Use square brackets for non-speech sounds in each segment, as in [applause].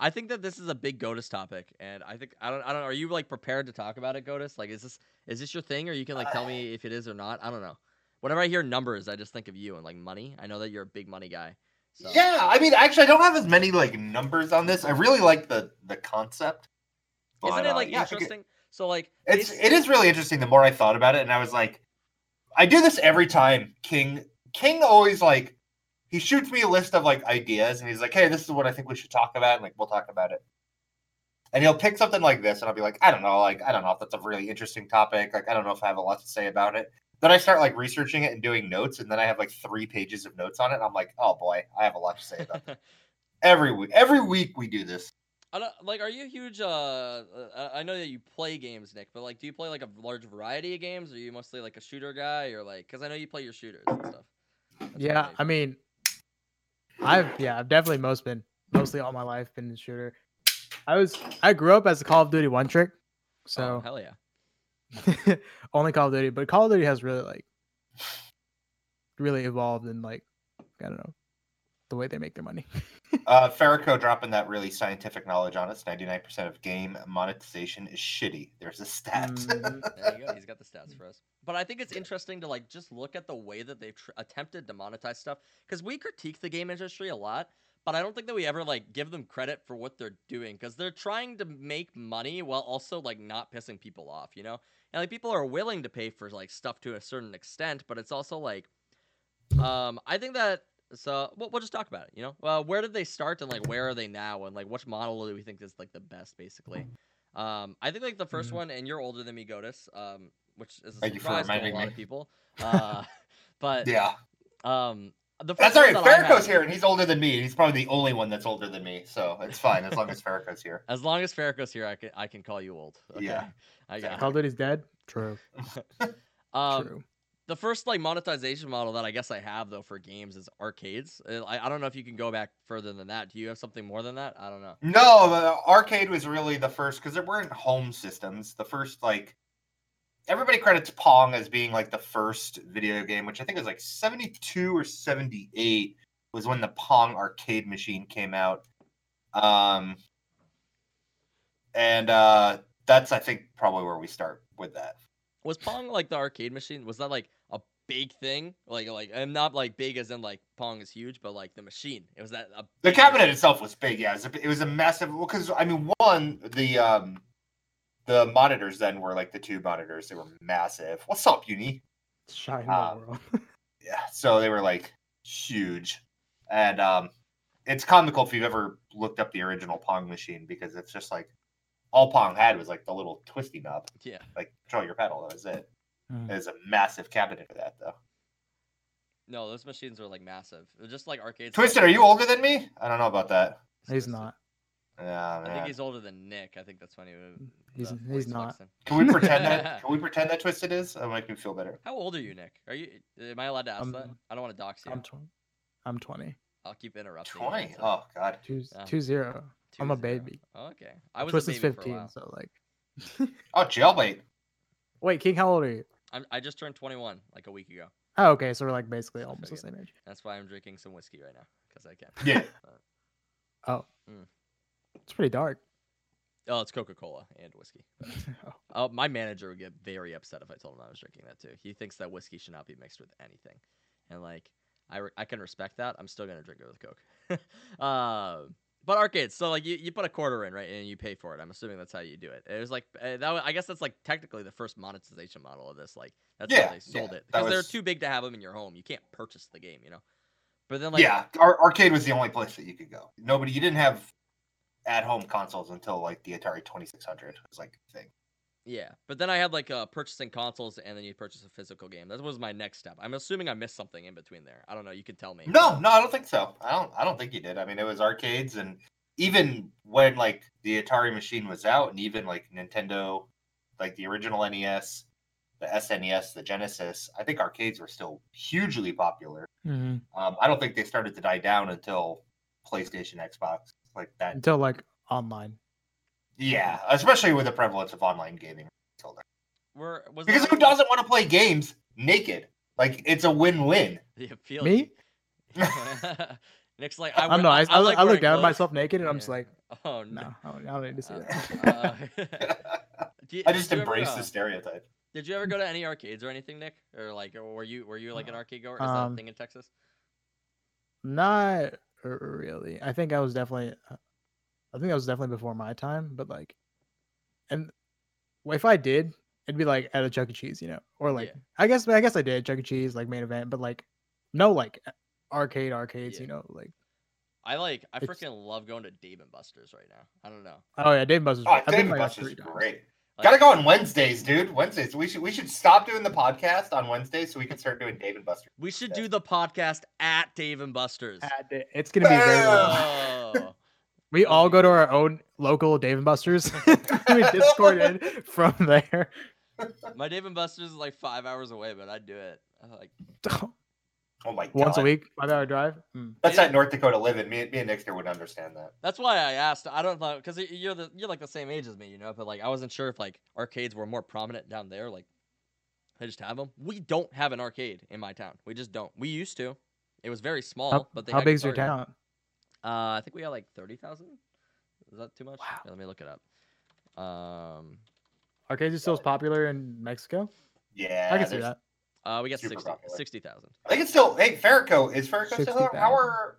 I think that this is a big Goatus topic, and I think I don't. I don't. Are you like prepared to talk about it, Goatus? Like, is this is this your thing, or you can like tell me if it is or not? I don't know. Whenever I hear numbers, I just think of you and like money. I know that you're a big money guy. So. Yeah, I mean, actually, I don't have as many like numbers on this. I really like the the concept. Isn't but, it uh, like yeah, think it- interesting? So like, It's it is really interesting. The more I thought about it, and I was like, I do this every time. King King always like he shoots me a list of like ideas, and he's like, "Hey, this is what I think we should talk about." And like, we'll talk about it. And he'll pick something like this, and I'll be like, "I don't know, like I don't know if that's a really interesting topic. Like, I don't know if I have a lot to say about it." Then I start like researching it and doing notes, and then I have like three pages of notes on it. And I'm like, "Oh boy, I have a lot to say about it." [laughs] every week. Every week we do this. I don't, like, are you a huge? Uh, uh, I know that you play games, Nick, but like, do you play like a large variety of games? Or are you mostly like a shooter guy, or like? Because I know you play your shooters and stuff. That's Yeah, I I mean, I've yeah, I've definitely most been mostly all my life been a shooter. I was I grew up as a Call of Duty one trick, Oh, so hell yeah. [laughs] only Call of Duty. But Call of Duty has really like really evolved and like I don't know the way they make their money. [laughs] Uh, Farrakho dropping that really scientific knowledge on us. 99% of game monetization is shitty. There's a stat. Mhm. There you go. [laughs] He's got the stats for us. But I think it's interesting to like just look at the way that they've tr- attempted to monetize stuff because we critique the game industry a lot, but I don't think that we ever like give them credit for what they're doing because they're trying to make money while also like not pissing people off, you know? And like people are willing to pay for like stuff to a certain extent, but it's also like, um, I think that. So we'll, we'll just talk about it, you know. Uh, where did they start and like where are they now and like which model do we think is like the best, basically? Um, I think like the 1st Mhm. one, and you're older than me, Goatus, um, which is a Thank for surprise to a lot me. of people. Uh, [laughs] but yeah. um, the That's first all one right. that I here, and he's older than me. and He's probably the only one that's older than me. So it's fine as long as Farrakho's here. As long as Farrakhan's here, I can I can call you old. Okay? Yeah. I got. Call it. of Duty's dead. True. [laughs] Um, True. The first like monetization model that I guess I have though for games is arcades. Uh, I, I don't know if you can go back further than that. Do you have something more than that? I don't know. No, the arcade was really the first because there weren't home systems. The first, like, everybody credits Pong as being like the first video game, which I think was like 72 or 78 was when the Pong arcade machine came out. Um, and uh, that's, I think, probably where we start with that. Was Pong like the arcade machine? Was that like big thing? Like like I'm not like big as in like Pong is huge, but like the machine. It was that a The cabinet machine? itself was big, yeah. It was a, it was a massive. Well, because I mean, one the um the monitors then were like the two monitors. They were massive. What's up, Uni? Shine the world. [laughs] Yeah, so they were like huge, and um, it's comical if you've ever looked up the original Pong machine because it's just like all Pong had was like the little twisty knob, Yeah. like control your pedal. That was it. Mm. There's a massive cabinet for that though. No, those machines were like massive. They're just like arcades. Twisted, are you older than me? I don't know about that. He's not. Yeah, I think he's older than Nick. I think that's funny. uh, He's- he's not. Can we pretend that? [laughs] Can we pretend that Twisted is? That'll make me feel better. How old are you, Nick? Are you? Am I allowed to ask I'm- that? I don't want to dox you. I'm 20. I'm 20. I'll keep interrupting. you, Twenty. Oh God. Two, Yeah. two zero. two I'm a zero. baby. Okay, I was Twist a is baby for a 15, while. so like. [laughs] [laughs] Oh, jailbait. Wait, King, how old are you? I'm, I just turned 21 like a week ago. Oh, okay, so we're like basically almost the same age. That's why I'm drinking some whiskey right now because I can. Yeah. [laughs] Oh, Mm. it's pretty dark. Oh, it's Coca Cola and whiskey. [laughs] Oh. Uh, my manager would get very upset if I told him I was drinking that too. He thinks that whiskey should not be mixed with anything, and like I, re- I can respect that. I'm still gonna drink it with Coke. [laughs] uh, but arcades, so like you, you put a quarter in right, and you pay for it. I'm assuming that's how you do it. It was like uh, that. wa- I guess that's like technically the first monetization model of this. Like that's Yeah, how they sold yeah, it because they're too big to have them in your home. You can't purchase the game, you know. But then like yeah, ar- arcade was the only place that you could go. Nobody, you didn't have at-home consoles until like the Atari Twenty Six Hundred was like a thing. Yeah, but then I had like uh, purchasing consoles, and then you purchase a physical game. That was my next step. I'm assuming I missed something in between there. I don't know. You can tell me. No, no, I don't think so. I don't. I don't think you did. I mean, it was arcades, and even when like the Atari machine was out, and even like Nintendo, like the original NES, the SNES, the Genesis, I think arcades were still hugely popular. Mhm. Um, I don't think they started to die down until PlayStation, Xbox, like that. Until like online. Yeah, especially with the prevalence of online gaming. Until. We're, was Because who doesn't want to play games naked? Like it's a win-win. [laughs] Yeah, feel Me? [laughs] Nick's like I, I don't wear- know. I, I, like I look wearing down at myself naked and I'm just like, [laughs] Oh No, no. I don't, need to see Uh, that. uh, you- I just you ever, embrace uh, the stereotype. Did you ever go to any arcades or anything, Nick? Or like, or were you were you like an arcade goer? Is that a Um, thing in Texas? Not really. I think I was definitely. I think that was definitely before my time, but like, and if I did, it'd be like at a Chuck E. Cheese, you know, or like Yeah. I guess I guess I did Chuck E. Cheese like main event, but like no like arcade arcades, Yeah. you know, like I like. I freaking love going to Dave and Buster's right now. I don't know. oh yeah, Dave and Buster's. Oh, I've Dave and like Buster's is great. Like, Gotta go on Wednesdays, dude. Wednesdays. We should we should stop doing the podcast on Wednesdays so we can start doing Dave and Buster's. We should Yeah. do the podcast at Dave and Buster's. At It's gonna be very. Oh. We all go to our own local Dave and Buster's. [laughs] [laughs] we Discord in from there. My Dave and Buster's is like five hours away, but I'd do it. I like [laughs] Oh my god. Once a week, five hour drive. Mm. That's Yeah. at North Dakota living. Me, me and Nickster would understand that. that's why I asked. I don't know because you're the you're like the same age as me, you know. But like I wasn't sure if like arcades were more prominent down there. Like they just have them. We don't have an arcade in my town. We just don't. We used to. It was very small, How, but they how hadn't big's your started. town? Uh, I think we got like thirty thousand. Is that too much? Wow. Here, let me look it up. Um, Arcades are still as popular in Mexico. Yeah. I can see that. uh, we got Super 60 popular. 60,000. I think it's still. Hey, Farraco is Farraco still? 60,000. How are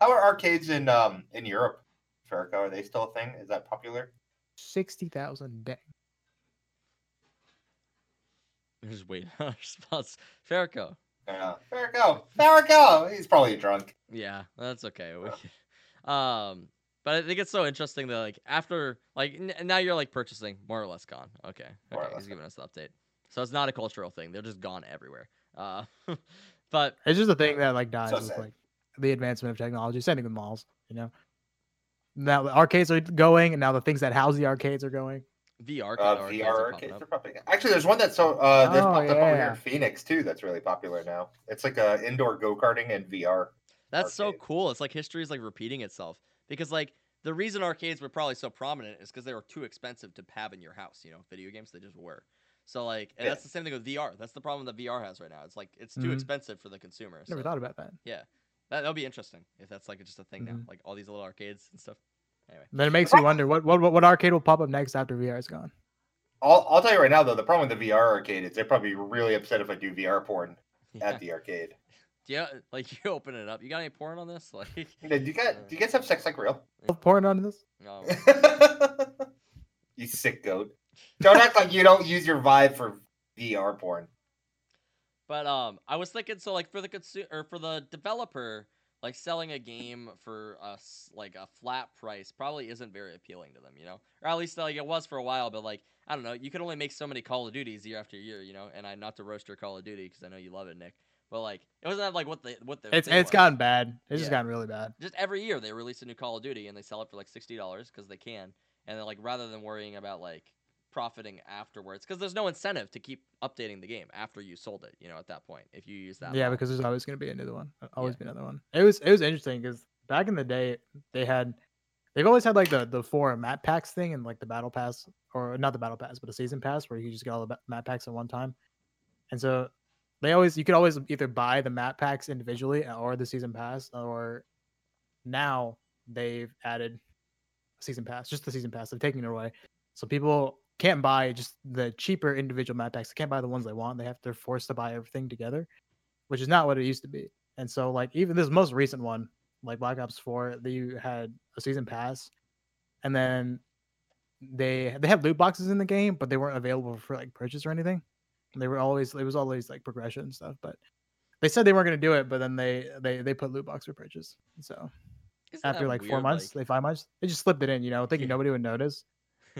how are arcades in um in Europe? Farraco are they still a thing? Is that popular? Sixty thousand. Dang. Just wait on a response. Farraco. Yeah. Farraco. Farraco. He's probably drunk. Yeah, that's okay. [laughs] We um, but I think it's so interesting that like after like n- now you're like purchasing more or less gone. Okay, More or okay, less he's giving us the update. So it's not a cultural thing. They're just gone everywhere. Uh, [laughs] but It's just a thing that like dies So with sad. like the advancement of technology, sending the malls. You know. Now the arcades are going, and now the things that house the arcades are going. VR, Uh, arcades VR are popping up. are popping. Actually, there's one that's so uh, there's Oh, popped up over here in Phoenix too. That's really popular now. It's like a indoor go karting and VR. That's so cool. It's like history is like repeating itself because like the reason arcades were probably so prominent is because they were too expensive to have in your house. You know, video games they just were. So like, and Yeah. that's the same thing with VR. That's the problem that VR has right now. It's like it's too Mhm. expensive for the consumer. Never thought about that. Yeah, that that'll be interesting if that's like just a thing now, Mhm. like all these little arcades and stuff. Anyway, Then it makes you wonder what what what arcade will pop up next after VR is gone. I'll, I'll tell you right now though, the problem with the VR arcade is they're probably really upset if I do VR porn [laughs] yeah. at the arcade. Yeah, like [laughs] you open it up? You got any porn on this? [laughs] Like, Do you guys do you guys have sex like real? Porn on this. no. you sick goat. Don't act like you don't use your vibe for VR porn. But um, I was thinking so like for the consumer or for the developer, like selling a game for us like a flat price probably isn't very appealing to them, you know, or at least like it was for a while. But like I don't know, you could only make so many Call of Duties year after year, you know. And I not to roast your Call of Duty because I know you love it, Nick. But like it wasn't like what the what the It's it's was. gotten bad. It's just gotten really bad. just every year they release a new Call of Duty and they sell it for like sixty dollars because they can, and then like rather than worrying about like profiting afterwards because there's no incentive to keep updating the game after you sold it you know at that point if you use that Yeah, model. because there's always going to be another one. Uh, always be another one. It was it was interesting because back in the day they had they've always had like the the four map packs thing and like the battle pass or not the battle pass but the season pass where you just get all the map packs at one time. And so they always you could always either buy the map packs individually uh, or the season pass or now they've added season pass, just the season pass. They're taking it away. So people can't buy just the cheaper individual map packs. They can't buy the ones they want. They have they're forced to buy everything together, which is not what it used to be. And so like even this most recent one, like Black Ops 4, they had a season pass and then they they had loot boxes in the game, but they weren't available for like purchase or anything. They were always it was always like progression and stuff, but they said they weren't going to do it, but then they they they put loot box for purchase. So Isn't after like four months, like- they five months, they just slipped it in, you know, thinking Yeah. nobody would notice.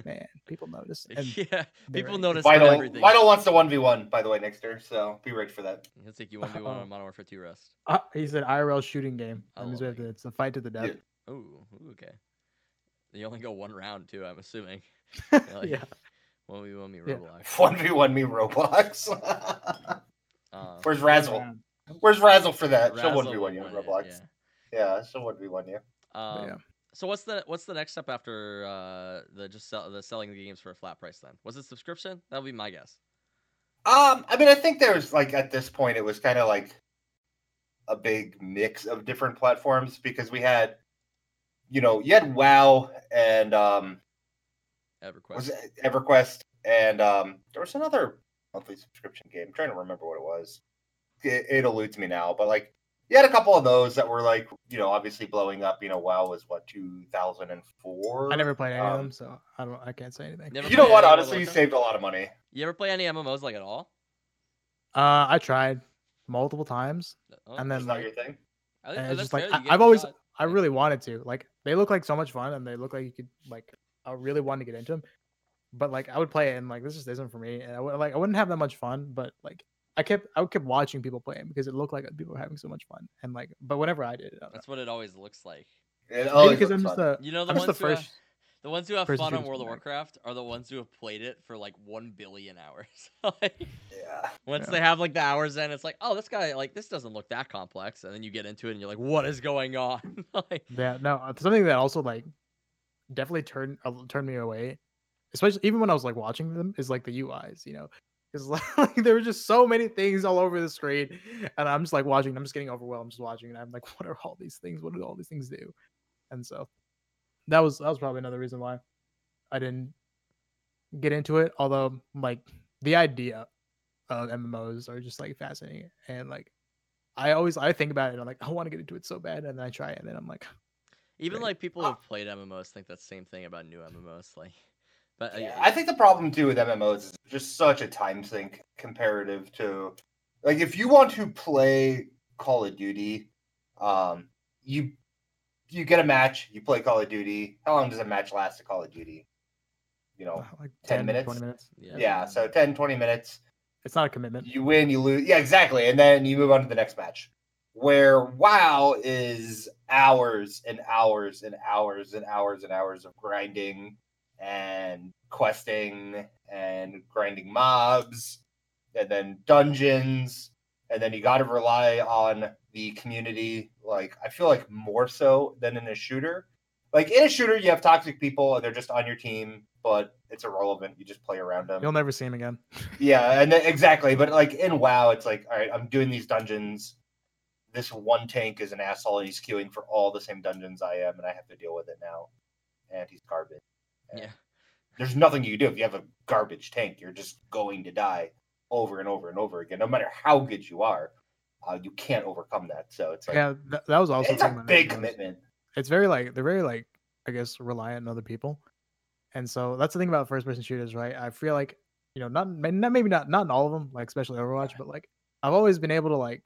Man, people notice. [laughs] And yeah, people were- notice for Vital, everything. Vital wants the one v one, by the way, Nexter. So be ready for that. He'll take you one v one [laughs] on Modern Warfare 2 Rust. uh, he said IRL shooting game. That Oh means we have my to, it's a fight to the death. Yeah. Ooh, ooh, okay. You only go one round too. I'm assuming. [laughs] Yeah. One v one me Roblox. One v one me Roblox. Um, Where's Razzle? Round. Where's Razzle for that? She'll one v one will you on win it, Roblox. Yeah, she'll one v one you. yeah. Um, yeah. So what's the what's the next step after uh, the just sell, the selling the games for a flat price? Then was it subscription? That would be my guess. Um, I mean, I think there was like at this point, it was kind of like a big mix of different platforms because we had you know, you had WoW and um, EverQuest. was it EverQuest, and um, there was another monthly subscription game. I'm trying to remember what it was. It, it eludes me now, but like you had a couple of those that were like, you know, obviously blowing up. You know, WoW was what 2004. I never played any of Um, them, so I don't. I can't say anything. You know what? any World of Honestly, you saved a lot of money. You ever play any MMOs like at all? Uh, I tried multiple times, Oh, and That's then not like, your thing. I think and that's it's just like I, i've always, shot. I really wanted to. Like they look like so much fun, and they look like you could like. I really wanted to get into them, but like I would play it, and like this just isn't for me. And I would like I wouldn't have that much fun, but like I kept I kept watching people play it because it looked like people were having so much fun, and like but whenever I did it, I don't know. That's what it always looks like. It always because I'm just fun. a You know the I'm ones the who have, the ones who have fun on shooter World of. Warcraft are the ones who have played it for like one billion hours. [laughs] like, yeah. once Yeah. they have like the hours in, it's like, oh, this guy like this doesn't look that complex, and then you get into it and you're like, what is going on? [laughs] like, Yeah, no, uh, something that also like definitely turned uh, turned me away, especially even when I was like watching them, is like the UIs, you know, because [laughs] like there were just so many things all over the screen, and I'm just like watching, I'm just getting overwhelmed, I'm just watching, and I'm like, [laughs] what are all these things? What do all these things do? And so that was that was probably another reason why I didn't get into it. Although like the idea of MMOs are just like fascinating, and like I always I think about it, and I'm like, I want to get into it so bad, and then I try it, and then I'm like. even Right. like people who've ah! played MMOs think that same thing about new MMOs. Like, but uh, Yeah, yeah, I think the problem too with MMOs is just such a time sink comparative to like if you want to play Call of Duty, um, you you get a match, you play Call of Duty. How long does a match last at Call of Duty? You know, uh, like 10 10, minutes? 20 minutes. yeah. yeah, so 10, 20 minutes. It's not a commitment. You win, you lose. Yeah, exactly. And then you move on to the next match. Where WoW is hours and hours and hours and hours and hours of grinding and questing and grinding mobs and then dungeons. And then you got to rely on the community. Like, I feel like more so than in a shooter. Like, in a shooter, you have toxic people and they're just on your team, but it's irrelevant. You just play around them. You'll never see him again. [laughs] Yeah, and then, exactly. But like in WoW, it's like, all right, I'm doing these dungeons. This one tank is an asshole, and he's queuing for all the same dungeons I am, and I have to deal with it now. And he's garbage. And Yeah. There's nothing you can do if you have a garbage tank. You're just going to die over and over and over again, no matter how good you are. Uh, you can't overcome that. So it's like yeah, that, that was also it's a big was- commitment. It's very like they're very like I guess reliant on other people, and so that's the thing about first person shooters, right? I feel like you know not not maybe not not in all of them, like especially Overwatch, but like I've always been able to like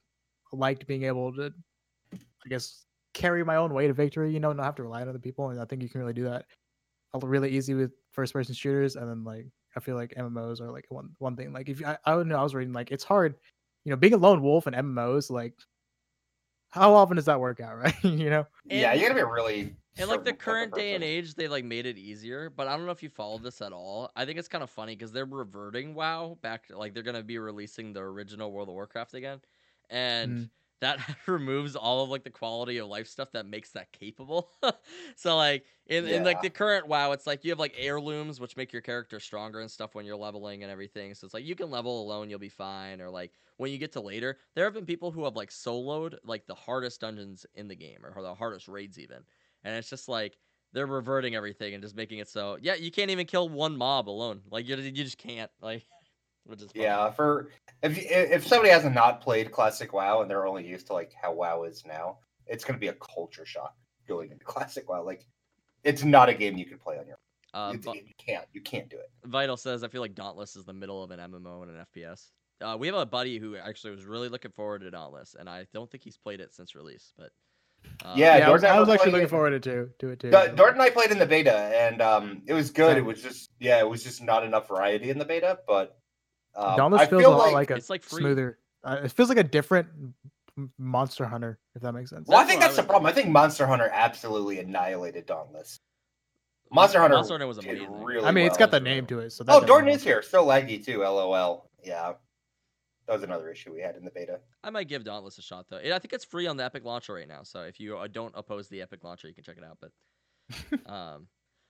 liked being able to, I guess, carry my own way to victory. You know, not have to rely on other people, and I think you can really do that a- really easy with first person shooters. And then like I feel like MMOs are like one one thing. Like if you, I I don't know, I was reading like it's hard, you know, being a lone wolf in MMOs like. How often does that work out, [laughs] right? you know, yeah, And- you gotta be really. And like the certain type of current day and age, they like made it easier. But I don't know if you follow this at all. I think it's kind of funny because they're reverting WoW back. To, like they're gonna be releasing the original World of Warcraft again, and Mm. That [laughs] removes all of like the quality of life stuff that makes that capable. [laughs] so like in, in like the current WoW, it's like you have like heirlooms which make your character stronger and stuff when you're leveling and everything. So it's like you can level alone, you'll be fine. Or like when you get to later, there have been people who have like soloed like the hardest dungeons in the game or the hardest raids even, and it's just like they're reverting everything and just making it so yeah you can't even kill one mob alone like you, you just can't like which is funny. Yeah, for if if somebody hasn't not played classic WoW and they're only used to like how WoW is now, it's gonna be a culture shock going into [laughs] classic WoW. Like, it's not a game you can play on your. uh, own. Vi- you can't. You can't do it. vital says i feel like dauntless is the middle of an mmo and an fps uh, we have a buddy who actually was really looking forward to dauntless and i don't think he's played it since release but uh, Yeah, yeah, I was, I was was actually looking it- forward to to it too. Da- Dart and I played in the beta, and um, it was good. It was just yeah, it was just not enough variety in the beta. But um, Dauntless I feels feel a lot like, like, a it's like free. smoother. Uh, it feels like a different Monster Hunter, if that makes sense. well, I That's think I that's the problem. I think Monster Hunter absolutely annihilated Dauntless. Monster Hunter, monster hunter was did amazing really I mean, it's got the name to it, so. that Oh, definitely Dorton is here. Still laggy too. LOL. Yeah, that was another issue we had in the beta. i might give dauntless a shot though i think it's free on the epic launcher right now so if you uh, don't oppose the epic launcher you can check it out but [laughs] um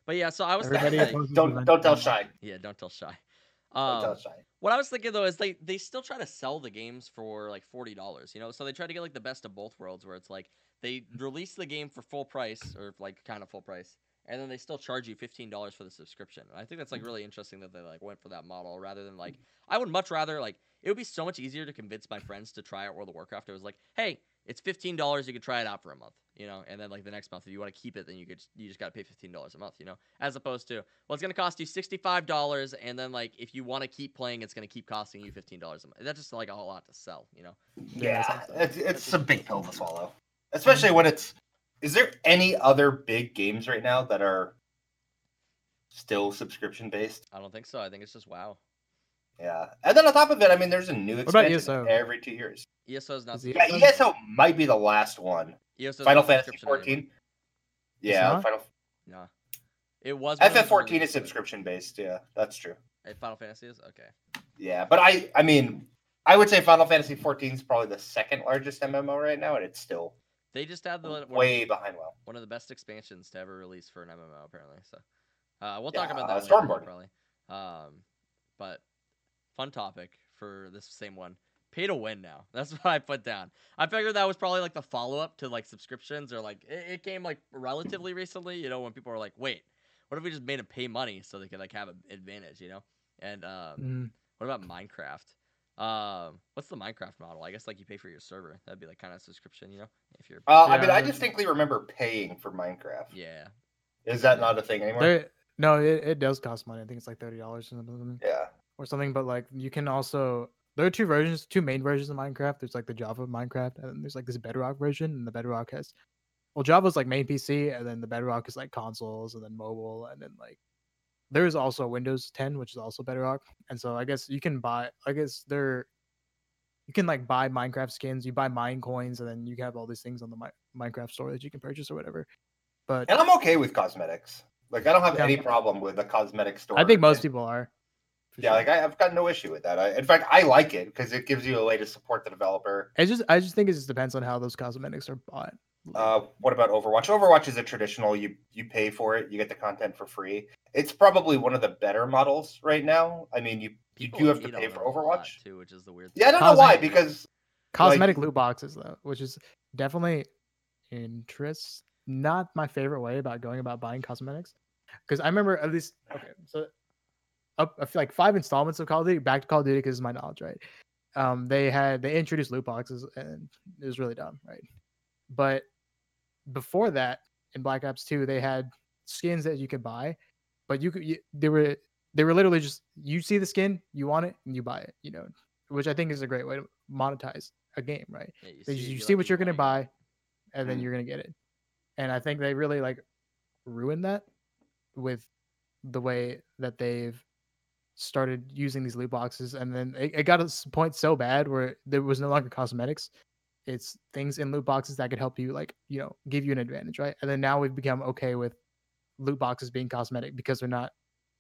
but yeah so i was Everybody like- Don't don't tell Shy. yeah don't tell shy Don't um, tell Shy. What I was thinking though is they they still try to sell the games for like forty dollars, you know. So they try to get like the best of both worlds, where it's like they release the game for full price or like kind of full price, and then they still charge you fifteen dollars for the subscription. And I think that's like mm-hmm. really interesting that they like went for that model rather than like I would much rather like it would be so much easier to convince my friends to try out World of Warcraft. It was like, hey, it's fifteen dollars. You could try it out for a month, you know, and then like the next month, if you want to keep it, then you could you just got to pay fifteen dollars a month, you know, as opposed to well, it's gonna cost you sixty five dollars, and then like if you want to keep playing, it's gonna keep costing you fifteen dollars a month. That's just like a whole lot to sell, you know. Yeah, it's, it's a big pill to swallow, especially mm-hmm. when it's. Is there any other big games right now that are still subscription based? I don't think so. I think it's just WoW. Yeah, and then on top of it, I mean, there's a new about expansion ESO? every two years. ESO's not. Is the- Yeah, ESO might be the last one. ESO's Final Fantasy subscription anymore. 14. Yeah, not? Final Nah. It was. when it FF14 released, is subscription based. Yeah, that's true. Uh, Final Fantasy is okay. Yeah, but I, I mean, I would say Final Fantasy 14 is probably the second largest MMO right now, and it's still They just had the one, way behind WoW. one of the best expansions to ever release for an MMO, apparently. So, uh, we'll talk Yeah, about uh, that later, Stormborn. probably. Um, but fun topic for this same one. Pay to win now. [laughs] That's what I put down. I figured that was probably like the follow up to like subscriptions or like it, it came like relatively recently. You know, when people were like, "Wait, what if we just made them pay money so they could like have an advantage?" You know, and um, Mm, what about Minecraft? Um, what's the Minecraft model? I guess like you pay for your server. That'd be like kind of subscription, you know, if you're. Uh, I mean, I distinctly remember paying for Minecraft. Yeah, Is that not a thing anymore? there, no, it, it does cost money. I think it's like thirty dollars or something. Yeah. or something. But like you can also there are two versions, two main versions of Minecraft. There's like the Java Minecraft, and then there's like this Bedrock version, and the Bedrock has well Java's like main PC, and then the Bedrock is like consoles, and then mobile, and then like there is also Windows 10, which is also Bedrock. And so I guess you can buy. I guess there you can like buy Minecraft skins. You buy mine coins, and then you have all these things on the Mi- Minecraft store that you can purchase or whatever. But And I'm okay with cosmetics. Like, I don't have Yeah. any problem with the cosmetic store. I think most people are. For Yeah, sure. like I, I've got no issue with that. I, in fact, I like it because it gives you a way to support the developer. It's just I just think it just depends on how those cosmetics are bought. Uh, what about Overwatch? Overwatch is a traditional. You you pay for it, you get the content for free. It's probably one of the better models right now. I mean, you you People do have to pay for them a lot, Overwatch. too, which is the weird. Yeah, I don't know why because cosmetic loot boxes though which is definitely interest not my favorite way about going about buying cosmetics because i remember at least okay so up like five installments of call of duty back to call of duty because my knowledge right? Um they had they introduced loot boxes and it was really dumb right? But before that in black ops 2 they had skins that you could buy but you could you, they were they were literally just you see the skin you want it and you buy it you know which i think is a great way to monetize a game right? Yeah, you just- you you see like what you're gonna buy and then Mhm. you're gonna get it. And i think they really like ruined that with the way that they've started using these loot boxes and then it, it got to a point so bad where there was no longer cosmetics it's things in loot boxes that could help you like you know give you an advantage right and then now we've become okay with loot boxes being cosmetic because they're not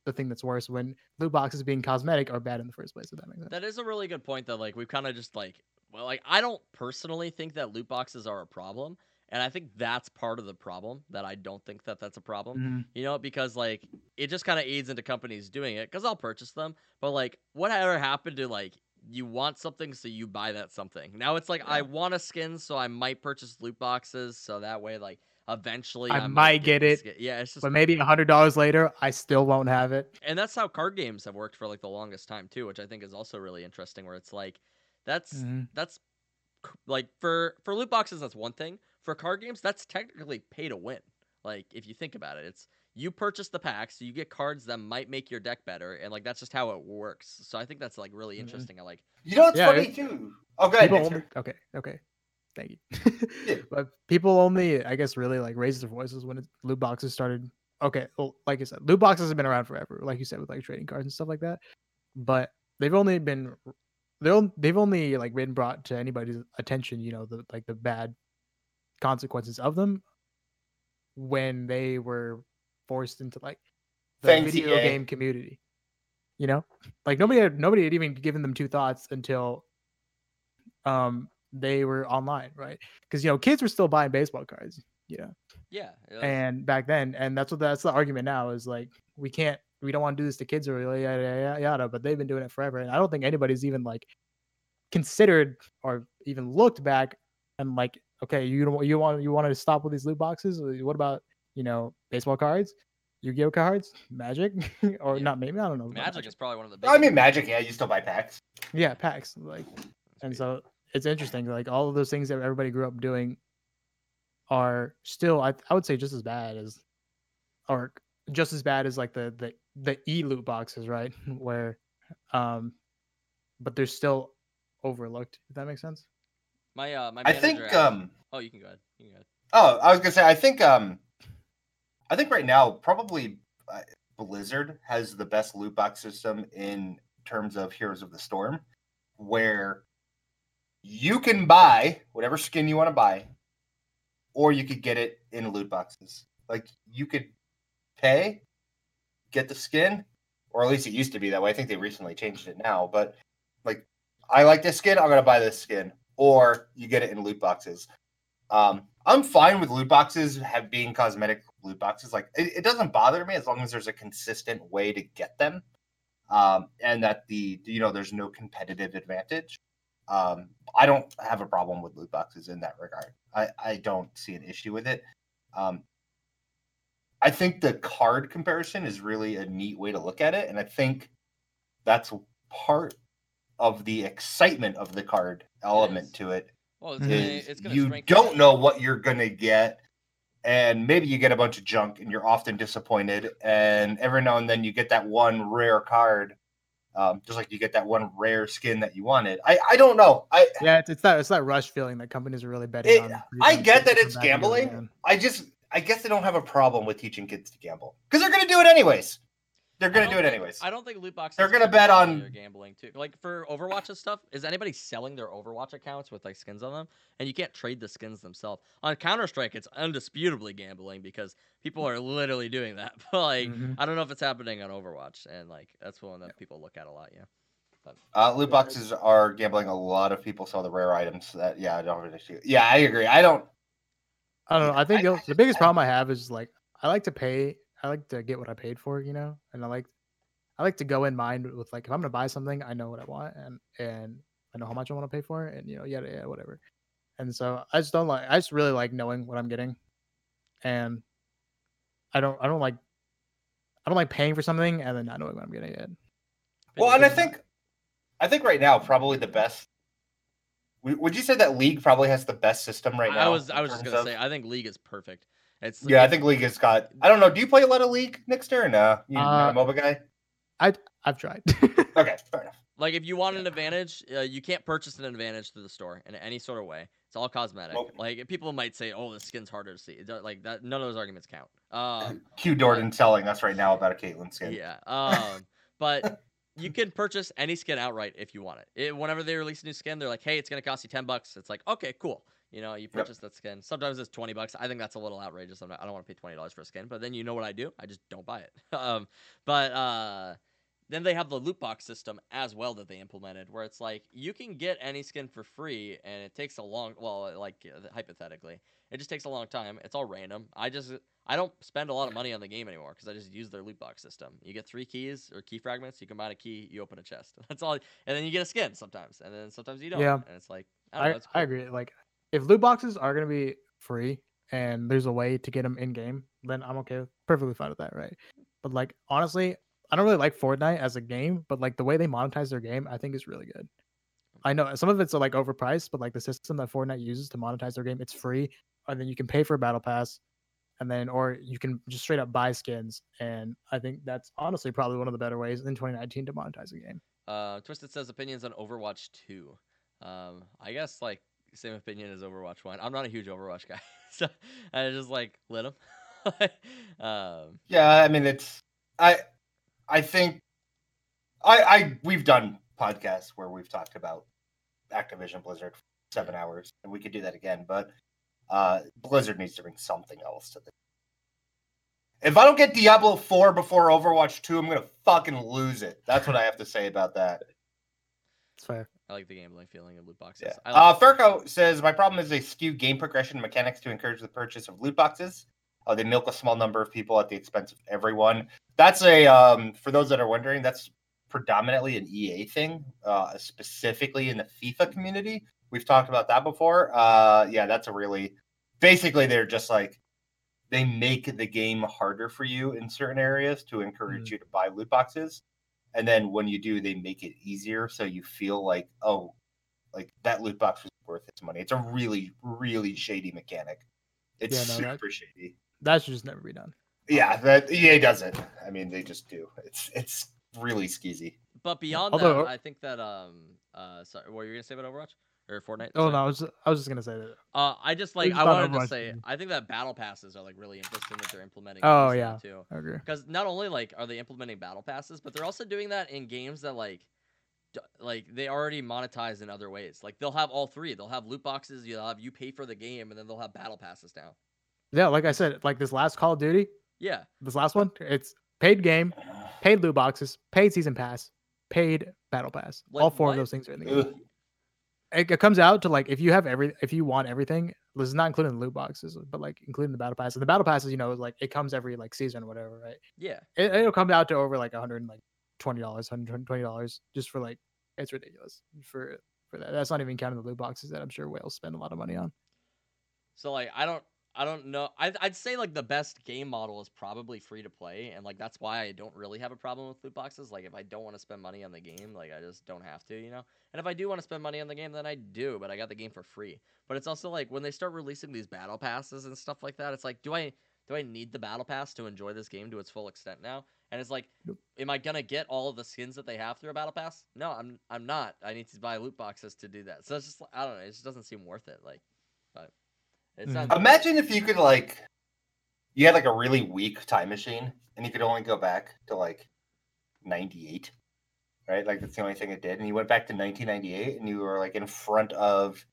the thing that's worse when loot boxes being cosmetic are bad in the first place if that makes sense That is a really good point. That like we've kind of just like well, like I don't personally think that loot boxes are a problem, and I think that's part of the problem. That I don't think that that's a problem. Mhm. You know, because like it just kind of aids into companies doing it because I'll purchase them. But like, whatever happened to like you want something, so you buy that something. Now it's like I want a skin, so I might purchase loot boxes, so that way like eventually I I, might get the it, skin. Yeah, it's just but maybe a hundred dollars later i still won't have it and that's how card games have worked for like the longest time too, which I think is also really interesting. Where it's like that's Mhm. that's like for for loot boxes that's one thing. For card games, that's technically pay to win. Like if you think about it, it's you purchase the pack, so you get cards that might make your deck better, and like that's just how it works. So I think that's like really Mhm. interesting. I like you know what's Yeah, funny it- too. Oh, go ahead. only, okay okay thank you [laughs] Yeah. [laughs] but people only i guess really like raised their voices when it, loot boxes started okay well like I said loot boxes have been around forever like you said with like trading cards and stuff like that but they've only been they're they've only like been brought to anybody's attention you know the like the bad consequences of them when they were forced into like the Thanks, video EA. game community you know? Like nobody had nobody had even given them two thoughts until um they were online right? Because you know kids were still buying baseball cards you know? Yeah, was- and back then and that's what that's the argument now is like we can't we don't want to do this to kids or yada, yada yada yada but they've been doing it forever and i don't think anybody's even like considered or even looked back and like okay, you you want you wanted to stop with these loot boxes? What about you know baseball cards, Yu-Gi-Oh cards, Magic, [laughs] or Yeah. not? Maybe I don't know. about Magic is probably one of the. I mean, Magic. Yeah, you still buy packs. yeah, packs like, and so it's interesting. Like all of those things that everybody grew up doing are still, I I would say, just as bad as, or just as bad as like the the the e loot boxes, right? [laughs] Where, um, but they're still overlooked. If that makes sense. My uh my I think. asked- Um. oh, you can go ahead. You can go ahead. Oh, I was gonna say. I think. Um. I think right now probably uh, Blizzard has the best loot box system in terms of Heroes of the Storm, where you can buy whatever skin you want to buy, or you could get it in loot boxes. Like you could pay, get the skin, or at least it used to be that way. I think they recently changed it now, but like I like this skin, I'm gonna buy this skin, or you get it in loot boxes. Um, I'm fine with loot boxes have being cosmetic loot boxes. Like it, it doesn't bother me as long as there's a consistent way to get them, um, and that the you know there's no competitive advantage. Um, I don't have a problem with loot boxes in that regard. I I don't see an issue with it. Um, I think the card comparison is really a neat way to look at it, and I think that's part of the excitement of the card element is. to it Well, it's gonna, it's gonna you don't it. know what you're gonna get, and maybe you get a bunch of junk, and you're often disappointed. And every now and then you get that one rare card, um, just like you get that one rare skin that you wanted. I I don't know. I Yeah, it's, it's that it's that rush feeling that companies are really betting It- on. I get that it's back and do it gambling. again. I just I guess they don't have a problem with teaching kids to gamble because they're gonna do it anyways. They're gonna don't it think- anyways. I don't think loot boxes. They're gonna bet on- gambling too. Like for Overwatch and stuff, is anybody selling their Overwatch accounts with like skins on them? And you can't trade the skins themselves. On Counter Strike, it's undisputably gambling because people are literally doing that. But [laughs] like, Mhm. I don't know if it's happening on Overwatch, and like that's one that people look at a lot. Yeah. Uh, loot boxes are gambling. A lot of people sell the rare items. That yeah, I don't have an issue. Yeah, I agree. I don't. I don't know. I think I- the, I the biggest just- problem I have is like I like to pay. I like to get what I paid for, you know, and I like I like to go in mind with like if I'm gonna buy something, I know what I want and and I know how much I want to pay for it, and you know, yeah, yeah, whatever. And so I just don't like. I just really like knowing what I'm getting, and I don't. I don't like. I don't like paying for something and then not knowing what I'm getting it. Well, and I think, I think right now probably the best. Would you say that League probably has the best system right now? I was I was just gonna of- say I think League is perfect. It's Yeah, I think League has got. I don't know. Do you play a lot of League, Nickster, or no? You not a Uh, MOBA guy? I've tried. [laughs] Okay, fair enough. Like if you want an advantage, uh, you can't purchase an advantage through the store in any sort of way. It's all cosmetic. Nope. Like people might say, "Oh, the skin's harder to see." Like that, none of those arguments count. Um, [laughs] Q Dorton telling us right now about a Caitlyn skin. yeah. Um, but [laughs] you can purchase any skin outright if you want it. it. Whenever they release a new skin, they're like, "Hey, it's gonna cost you ten bucks." It's like, okay, cool. You know, you purchase that skin. Sometimes it's twenty bucks. I think that's a little outrageous. I'm not, I don't want to pay twenty dollars for a skin. But then you know what I do? I just don't buy it. [laughs] um, but uh, then they have the loot box system as well that they implemented, where it's like you can get any skin for free, and it takes a long, well, like uh, hypothetically, it just takes a long time. It's all random. I just I don't spend a lot of money on the game anymore because I just use their loot box system. You get three keys or key fragments. You combine a key, you open a chest. [laughs] That's all, and then you get a skin sometimes, and then sometimes you don't. Yeah. and it's like I, don't know, I, it's I agree. Like, if loot boxes are gonna be free and there's a way to get them in game, then I'm okay, perfectly fine with that, right? But like, honestly, I don't really like Fortnite as a game, but like the way they monetize their game, I think is really good. I know some of it's like overpriced, but like the system that Fortnite uses to monetize their game, it's free, and then you can pay for a battle pass, and then or you can just straight up buy skins, and I think that's honestly probably one of the better ways in 2019 to monetize a game. Uh, Twisted says opinions on Overwatch 2. Um, I guess like same opinion as Overwatch 1. I'm not a huge Overwatch [laughs] guy, so I just like let him. [laughs] um, Yeah, I mean it's I I think I I we've done podcasts where we've talked about Activision Blizzard for seven hours, and we could do that again, but uh Blizzard needs to bring something else to the if I don't get Diablo 4 before Overwatch 2, I'm gonna fucking lose it. That's what I have to say about that. It's fair. I like the gambling feeling of loot boxes. Yeah. I Uh, like Ferco says my problem is they skew game progression mechanics to encourage the purchase of loot boxes. Uh, they milk a small number of people at the expense of everyone. That's a um, for those that are wondering. That's predominantly an EA thing, uh, specifically in the FIFA community. We've talked about that before. Uh, yeah, that's a really basically they're just like they make the game harder for you in certain areas to encourage Mm. you to buy loot boxes, and then when you do, they make it easier so you feel like oh, like that loot box was worth its money. It's a really really shady mechanic. It's Yeah, no, that- super shady. That should just never be done. Yeah, that EA doesn't. I mean, they just do. It's it's really skeezy. But beyond Although- that, I think that um uh sorry, what were you gonna say about Overwatch or Fortnite? Oh Sorry. no, I was I was just gonna say that. Uh, I just like I wanted to say. I think that battle passes are like really interesting that they're implementing. Oh, yeah. too. I agree. Because not only like are they implementing battle passes, but they're also doing that in games that like, d- like they already monetize in other ways. Like they'll have all three. They'll have loot boxes. You'll have you pay for the game, and then they'll have battle passes now. Yeah, like I said, like this last Call of Duty, Yeah, this last one, it's paid game, paid loot boxes, paid season pass, paid battle pass. Like All four what? of those things are in the game. It, it comes out to like if you have every if you want everything, this is not including the loot boxes, but like including the battle passes. And the battle passes, you know, is like it comes every like season or whatever, right? yeah. It, it'll come out to over like a hundred like twenty dollars, hundred twenty dollars, just for like it's ridiculous for for that. That's not even counting the loot boxes that I'm sure whales spend a lot of money on. So like I don't I don't know. I'd, I'd say like the best game model is probably free to play, and like that's why I don't really have a problem with loot boxes. Like if I don't want to spend money on the game, like I just don't have to, you know. And if I do want to spend money on the game, then I do. But I got the game for free. But it's also like when they start releasing these battle passes and stuff like that, it's like, do I do I need the battle pass to enjoy this game to its full extent now? And it's like, Nope. am I gonna get all of the skins that they have through a battle pass? No, I'm I'm not. I need to buy loot boxes to do that. So it's just I don't know. It just doesn't seem worth it. Like, but it's Mhm. not. Imagine if you could like you had like a really weak time machine and you could only go back to like 98 right? Like that's the only thing it did and you went back to 1998 and you were like in front of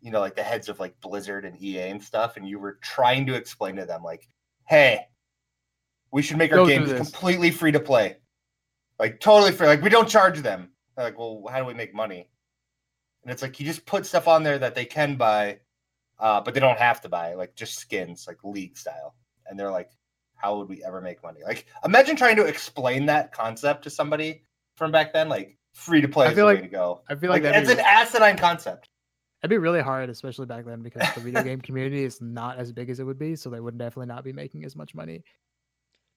you know like the heads of like blizzard and ea and stuff and you were trying to explain to them like hey we should make our Go through games completely free to play. Like totally free. Like we don't charge them. They're like well how do we make money? And it's like you just put stuff on there that they can buy uh, but they don't have to buy like just skins, like league style. And they're like, how would we ever make money? Like, imagine trying to explain that concept to somebody from back then. Like, free to play I is feel the like- way to go. I feel Like, like, it's be, an asinine concept. that'd be really hard, especially back then, because the video game community is not as big as it would be, so they would definitely not be making as much money.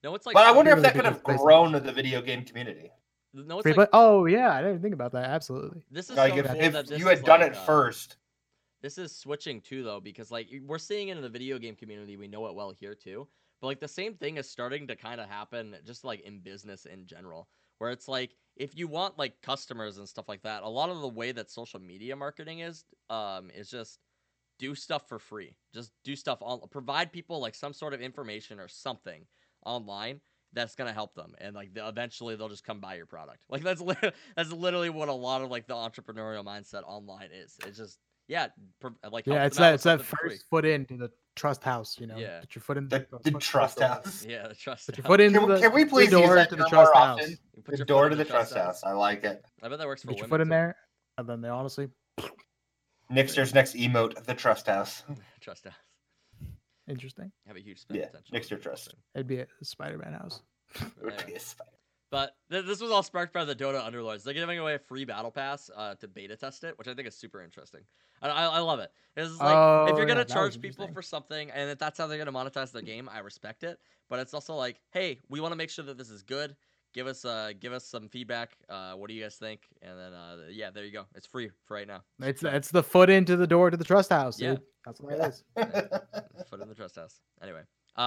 No, it's like. but I wonder if that could have in places. grown the video game community. No, it's Free like play- Oh yeah, I didn't think about that. Absolutely. this is Like, so if, cool if that this you had done like, it uh, first, This is switching too, though, because like we're seeing it in the video game community. We know it well here too. But like the same thing is starting to kind of happen, just like in business in general, where it's like if you want like customers and stuff like that, a lot of the way that social media marketing is, um, is just do stuff for free. Just do stuff on, provide people like some sort of information or something online that's gonna help them, and like they- eventually they'll just come buy your product. Like that's [laughs] li- that's literally what a lot of like the entrepreneurial mindset online is. It's just yeah, pro- like Yeah, it's that it's that something for free. first foot into the trust house. You know, Yeah. put your foot in the, the foot- trust foot- house. [laughs] Yeah, the trust. Put your foot in. Can, the, we- can we the please use door that to the trust house. often? Put The door to in the trust house. I like it. I bet that works for Put your foot in too. there, and then they honestly [laughs] Nickster's next emote, the trust house. [laughs] Trust house. interesting. Have a huge spend Yeah, potential. next your trust. It'd be a Spider-Man house. It would be a spider. But th- this was all sparked by the Dota Underlords. They're giving away a free battle pass uh, to beta test it, which I think is super interesting. And I, I love it. It's like if Oh, you're gonna that was charge people for something, and if that's how they're gonna monetize their game, I respect it. But it's also like, hey, we want to make sure that this is good. Give us uh, give us some feedback. Uh, what do you guys think? And then uh, yeah, there you go. It's free for right now. It's it's the foot into the door to the trust house. Yeah. That's what it is. [laughs] Foot in the trust house. Anyway, uh,